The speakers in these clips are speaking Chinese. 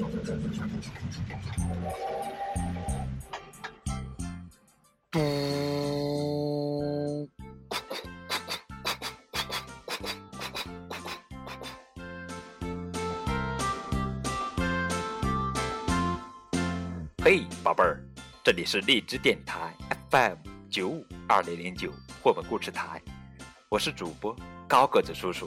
嘟嘿，宝贝儿，这里是荔枝电台 FM 九五二零零九绘本故事台，我是主播高个子叔叔。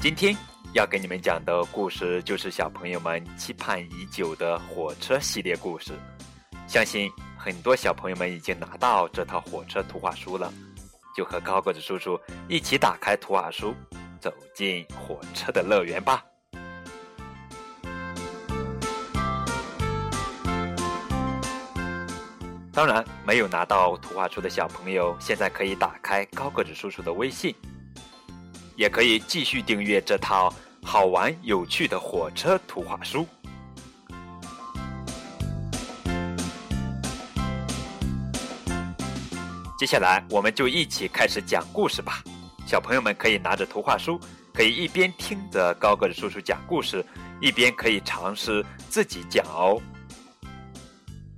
今天要给你们讲的故事，就是小朋友们期盼已久的火车系列故事。相信很多小朋友们已经拿到这套火车图画书了，就和高个子叔叔一起打开图画书。走进火车的乐园吧！当然，没有拿到图画书的小朋友，现在可以打开高个子叔叔的微信，也可以继续订阅这套好玩有趣的火车图画书。接下来，我们就一起开始讲故事吧。小朋友们可以拿着图画书，可以一边听着高个子叔叔讲故事，一边可以尝试自己讲哦。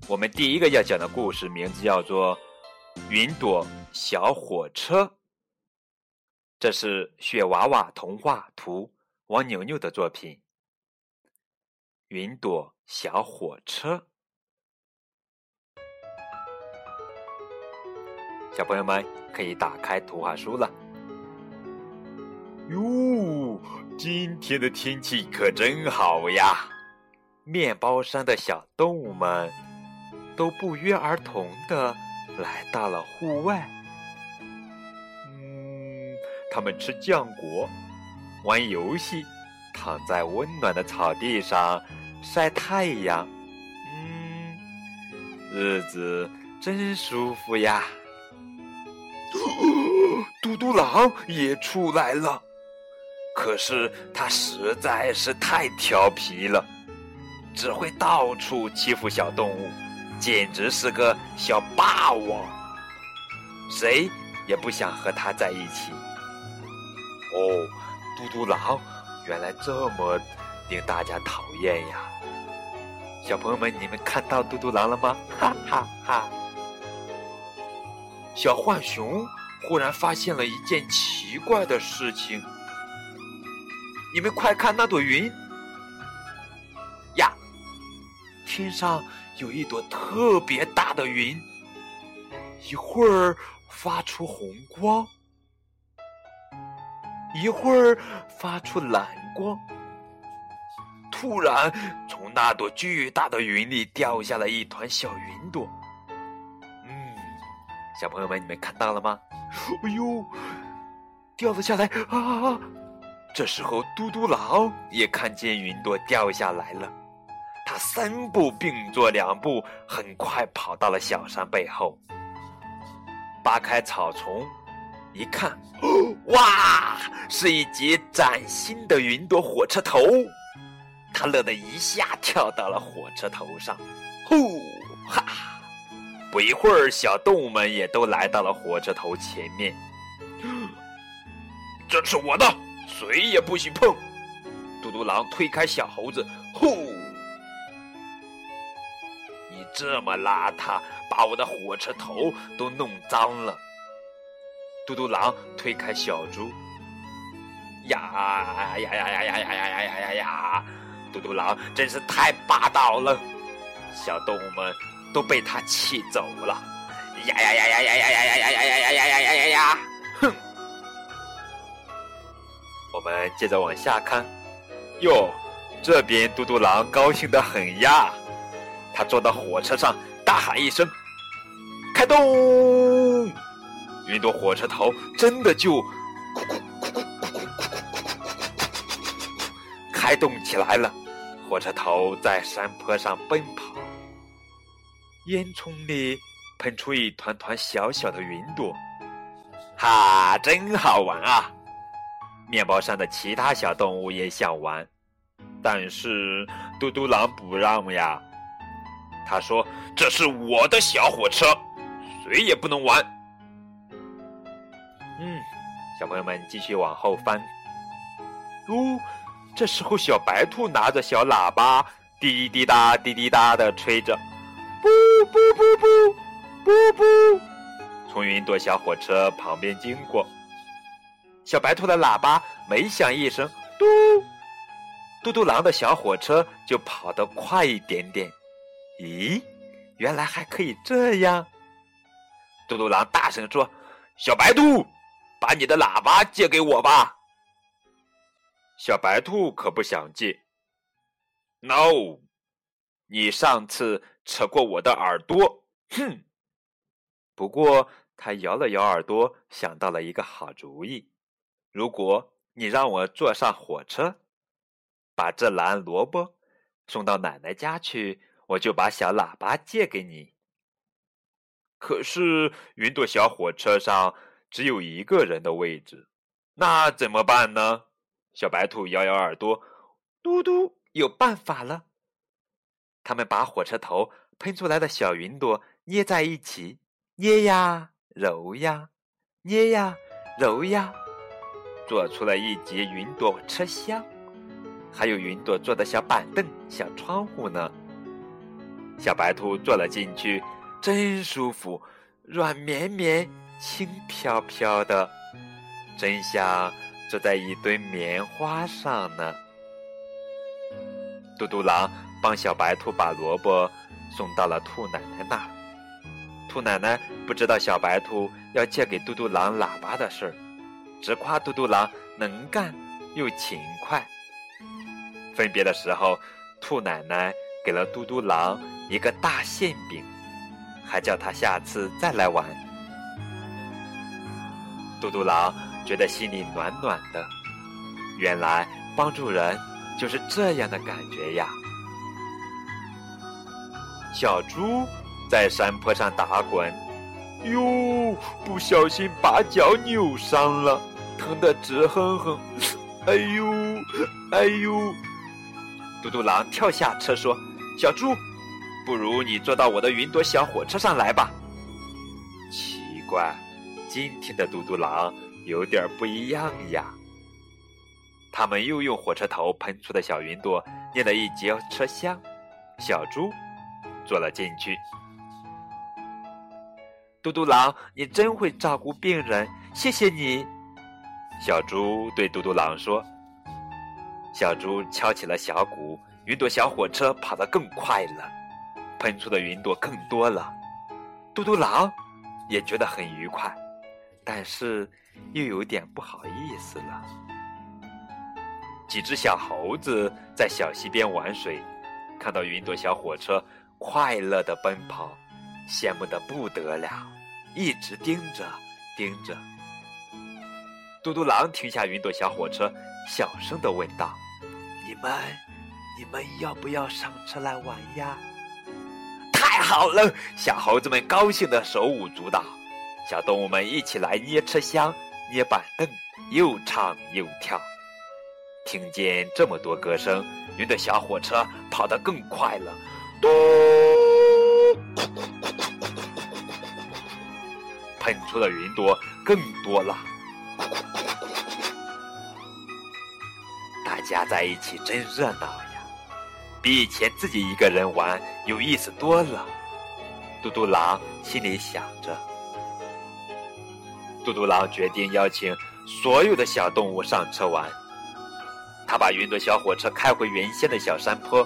我们第一个要讲的故事名字叫做《云朵小火车》，这是雪娃娃童话图王牛牛的作品。《云朵小火车》，小朋友们可以打开图画书了。哟，今天的天气可真好呀！面包山的小动物们都不约而同的来到了户外。他们吃浆果，玩游戏，躺在温暖的草地上晒太阳。嗯，日子真舒服呀！嘟嘟狼也出来了。可是他实在是太调皮了，只会到处欺负小动物，简直是个小霸王。谁也不想和他在一起。哦，嘟嘟狼原来这么令大家讨厌呀！小朋友们，你们看到嘟嘟狼了吗？哈哈哈！小浣熊忽然发现了一件奇怪的事情。你们快看那朵云呀！天上有一朵特别大的云，一会儿发出红光，一会儿发出蓝光。突然，从那朵巨大的云里掉下了一团小云朵。嗯，小朋友们，你们看到了吗？哎呦，掉了下来啊！这时候，嘟嘟狼也看见云朵掉下来了。他三步并作两步，很快跑到了小山背后，扒开草丛，一看，哇，是一节崭新的云朵火车头。他乐得一下跳到了火车头上，呼哈！不一会儿，小动物们也都来到了火车头前面。这是我的。谁也不许碰！嘟嘟狼推开小猴子，呼！你这么邋遢，把我的火车头都弄脏了。嘟嘟狼推开小猪，呀呀呀呀呀呀呀呀呀呀呀！嘟嘟狼真是太霸道了，小动物们都被他气走了。呀呀呀呀呀呀呀呀呀呀呀呀呀呀呀！哼！我们接着往下看，哟，这边嘟嘟狼高兴的很呀，他坐到火车上，大喊一声：“开动！”云朵火车头真的就咕咕咕咕咕咕咕咕咕开动起来了。火车头在山坡上奔跑，烟囱里喷出一团团小小的云朵，哈，真好玩啊！面包山的其他小动物也想玩，但是嘟嘟狼不让呀。他说：“这是我的小火车，谁也不能玩。”嗯，小朋友们继续往后翻，哦，这时候小白兔拿着小喇叭，滴滴答、滴滴答的吹着，不不不不不不，从云朵小火车旁边经过。小白兔的喇叭每响一声，嘟，嘟嘟狼的小火车就跑得快一点点。咦，原来还可以这样！嘟嘟狼大声说：“小白兔，把你的喇叭借给我吧。”小白兔可不想借。No，你上次扯过我的耳朵，哼！不过他摇了摇耳朵，想到了一个好主意：如果你让我坐上火车，把这篮萝卜送到奶奶家去，我就把小喇叭借给你。可是云朵小火车上只有一个人的位置，那怎么办呢？小白兔摇摇耳朵，嘟嘟，有办法了。他们把火车头喷出来的小云朵捏在一起，捏呀揉呀，捏呀揉呀，做出了一节云朵车厢，还有云朵做的小板凳、小窗户呢。小白兔坐了进去，真舒服，软绵绵、轻飘飘的，真像。坐在一堆棉花上呢。嘟嘟狼帮小白兔把萝卜送到了兔奶奶那。兔奶奶不知道小白兔要借给嘟嘟狼喇叭的事儿，直夸嘟嘟狼能干又勤快。分别的时候，兔奶奶给了嘟嘟狼一个大馅饼，还叫他下次再来玩。嘟嘟狼。觉得心里暖暖的，原来帮助人就是这样的感觉呀。小猪在山坡上打滚，哟，不小心把脚扭伤了，疼得直哼哼。哎呦，哎呦！嘟嘟狼跳下车说：“小猪，不如你坐到我的云朵小火车上来吧。”奇怪，今天的嘟嘟狼。有点不一样呀！他们又用火车头喷出的小云朵捏了一节车厢，小猪坐了进去。嘟嘟狼，你真会照顾病人，谢谢你！小猪对嘟嘟狼说。小猪敲起了小鼓，云朵小火车跑得更快了，喷出的云朵更多了。嘟嘟狼也觉得很愉快，但是。又有点不好意思了。几只小猴子在小溪边玩水，看到云朵小火车快乐的奔跑，羡慕的不得了，一直盯着盯着。嘟嘟狼停下云朵小火车，小声的问道：“你们，你们要不要上车来玩呀？”太好了！小猴子们高兴的手舞足蹈，小动物们一起来捏车厢。捏板凳，又唱又跳。听见这么多歌声，云的小火车跑得更快了。嘟，喷出的云朵更多了。大家在一起真热闹呀，比以前自己一个人玩有意思多了。嘟嘟狼心里想着。嘟嘟狼决定邀请所有的小动物上车玩。他把云朵小火车开回原先的小山坡，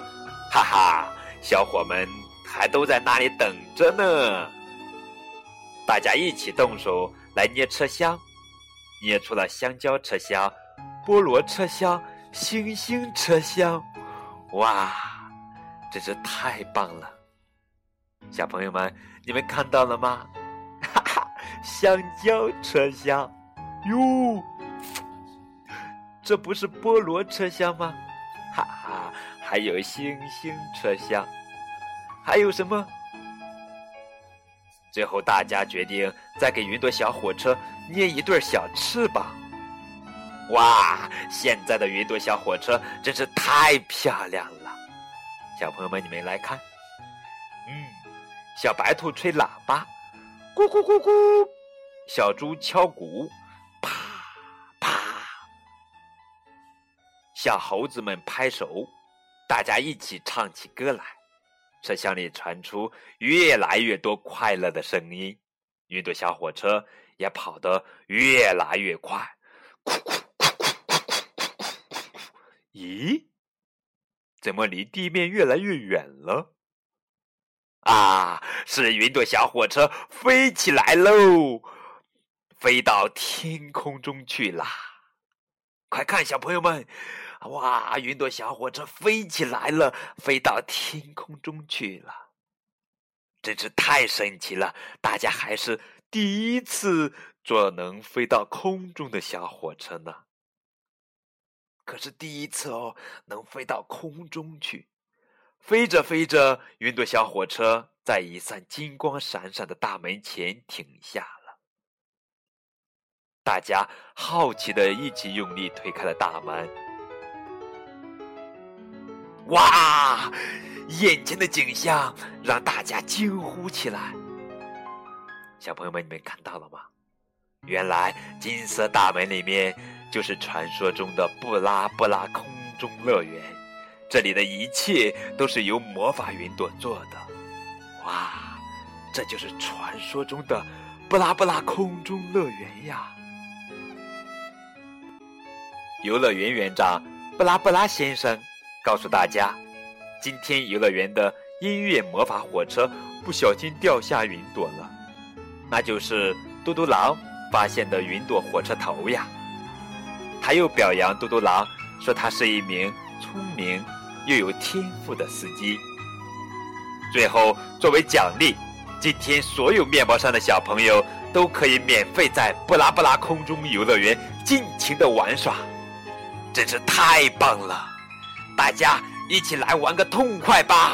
哈哈，小伙们还都在那里等着呢。大家一起动手来捏车厢，捏出了香蕉车厢、菠萝车厢、星星车厢。哇，真是太棒了！小朋友们，你们看到了吗？香蕉车厢，哟，这不是菠萝车厢吗？哈哈，还有星星车厢，还有什么？最后大家决定再给云朵小火车捏一对小翅膀。哇，现在的云朵小火车真是太漂亮了！小朋友们，你们来看，嗯，小白兔吹喇叭。咕咕咕咕，小猪敲鼓，啪啪。小猴子们拍手，大家一起唱起歌来。车厢里传出越来越多快乐的声音，云朵小火车也跑得越来越快。咦，怎么离地面越来越远了？啊，是云朵小火车飞起来喽，飞到天空中去啦！快看，小朋友们，哇，云朵小火车飞起来了，飞到天空中去了，真是太神奇了！大家还是第一次坐能飞到空中的小火车呢。可是第一次哦，能飞到空中去，飞着飞着，云朵小火车在一扇金光闪闪的大门前停下了。大家好奇的一起用力推开了大门，哇！眼前的景象让大家惊呼起来。小朋友们，你们看到了吗？原来金色大门里面。就是传说中的布拉布拉空中乐园，这里的一切都是由魔法云朵做的。哇，这就是传说中的布拉布拉空中乐园呀！游乐园园长布拉布拉先生告诉大家，今天游乐园的音乐魔法火车不小心掉下云朵了，那就是嘟嘟狼发现的云朵火车头呀。他又表扬嘟嘟狼，说他是一名聪明又有天赋的司机。最后，作为奖励，今天所有面包山的小朋友都可以免费在布拉布拉空中游乐园尽情的玩耍，真是太棒了！大家一起来玩个痛快吧！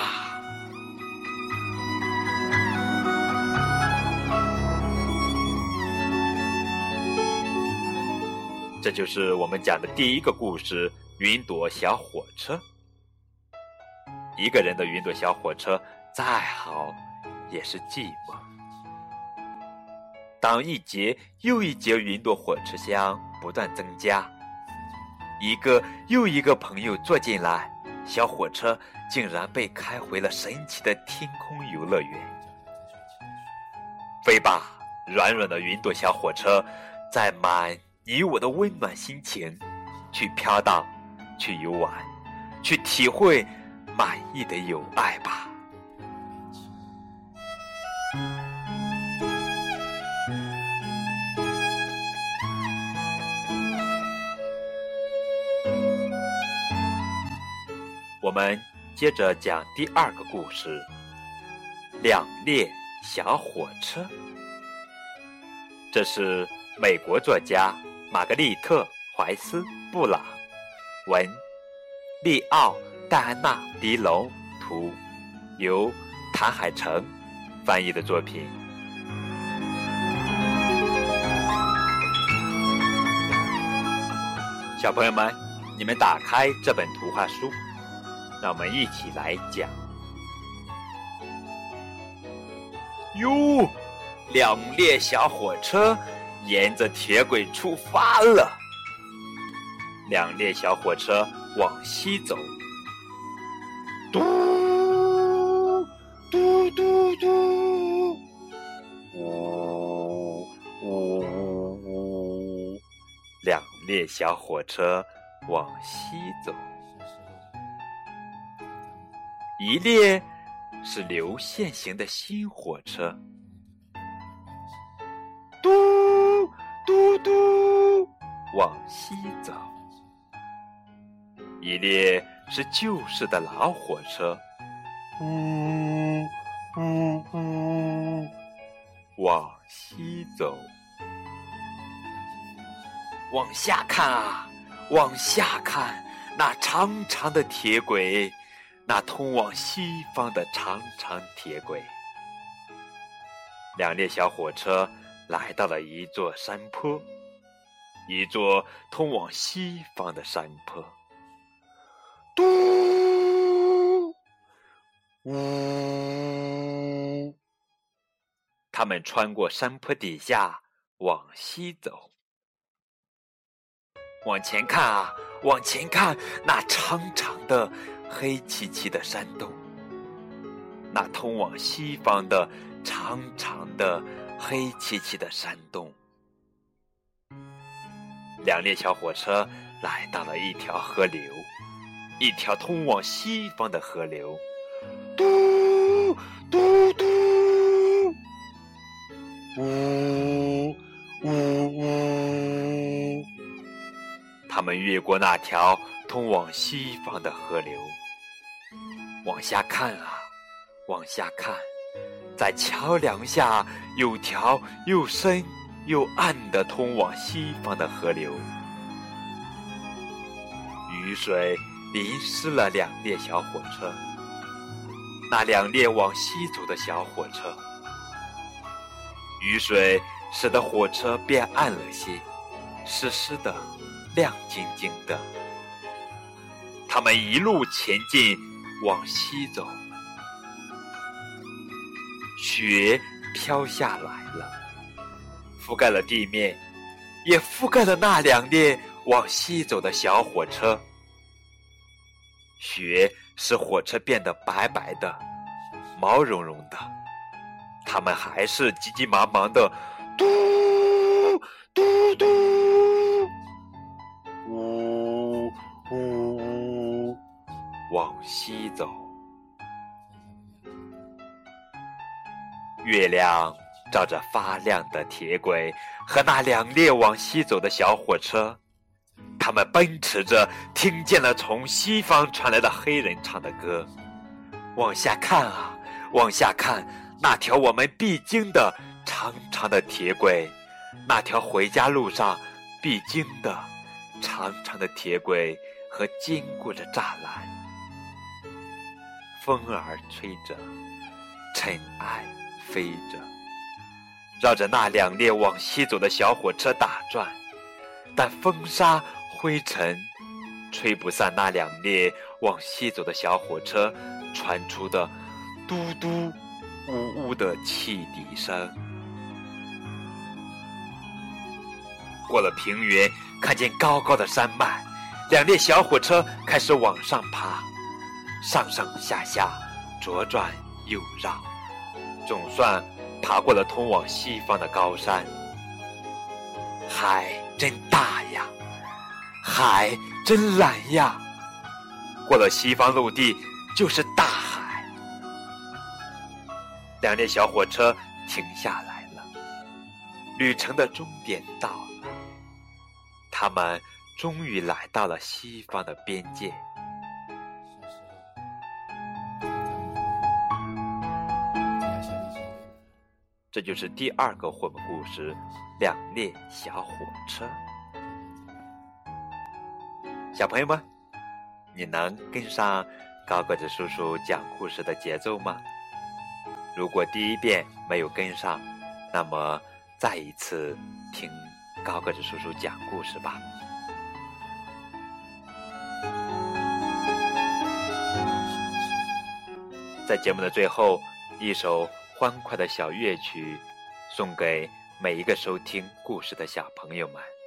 这就是我们讲的第一个故事——云朵小火车。一个人的云朵小火车再好，也是寂寞。当一节又一节云朵火车厢不断增加，一个又一个朋友坐进来，小火车竟然被开回了神奇的天空游乐园。飞吧，软软的云朵小火车，载满。你我的温暖心情，去飘荡，去游玩，去体会满意的友爱吧。我们接着讲第二个故事：两列小火车。这是美国作家。玛格丽特·怀斯·布朗，文，利奥·戴安娜·迪龙，图，由谭海成翻译的作品。小朋友们，你们打开这本图画书，让我们一起来讲。哟，两列小火车。沿着铁轨出发了，两列小火车往西走。嘟嘟嘟嘟，呜呜呜，两列小火车往西走。一列是流线型的新火车。嘟嘟嘟，往西走。一列是旧式的老火车，呜呜呜，往西走。往下看啊，往下看，那长长的铁轨，那通往西方的长长铁轨。两列小火车。来到了一座山坡，一座通往西方的山坡。嘟，呜，他们穿过山坡底下往西走。往前看啊，往前看，那长长的、黑漆漆的山洞，那通往西方的长长的、黑漆漆的山洞。两列小火车来到了一条河流，一条通往西方的河流。嘟嘟嘟，呜呜呜。他们越过那条通往西方的河流，往下看啊，往下看，在桥梁下有条又深又暗的通往西方的河流，雨水淋湿了两列小火车。那两列往西走的小火车，雨水使得火车变暗了些，湿湿的。亮晶晶的，他们一路前进，往西走。雪飘下来了，覆盖了地面，也覆盖了那两列往西走的小火车。雪使火车变得白白的、毛茸茸的，他们还是急急忙忙的，嘟嘟嘟。走，月亮照着发亮的铁轨和那两列往西走的小火车，他们奔驰着，听见了从西方传来的黑人唱的歌。往下看啊，往下看，那条我们必经的长长的铁轨，那条回家路上必经的长长的铁轨和坚固的栅栏。风儿吹着，尘埃飞着，绕着那两列往西走的小火车打转，但风沙灰尘吹不散那两列往西走的小火车传出的嘟嘟呜呜的汽笛声。过了平原，看见高高的山脉，两列小火车开始往上爬。上上下下，左转右绕，总算爬过了通往西方的高山。海真大呀，海真蓝呀！过了西方陆地，就是大海。两列小火车停下来了，旅程的终点到了，他们终于来到了西方的边界。这就是第二个绘本故事《两列小火车》。小朋友们，你能跟上高个子叔叔讲故事的节奏吗？如果第一遍没有跟上，那么再一次听高个子叔叔讲故事吧。在节目的最后，一首。欢快的小乐曲，送给每一个收听故事的小朋友们。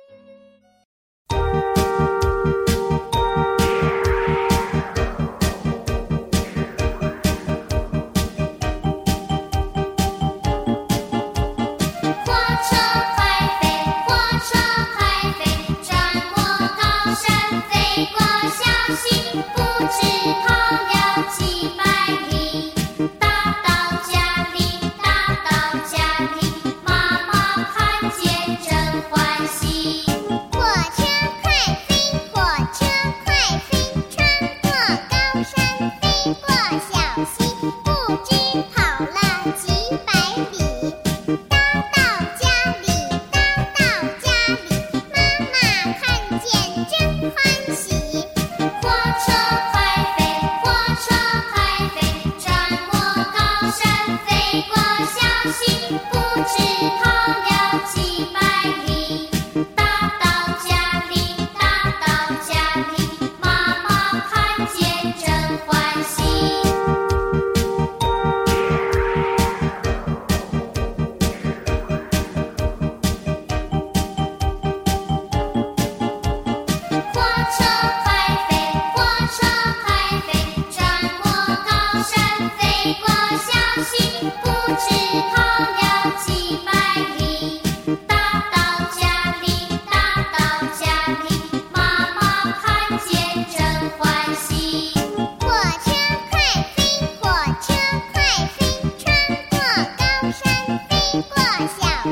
不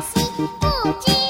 知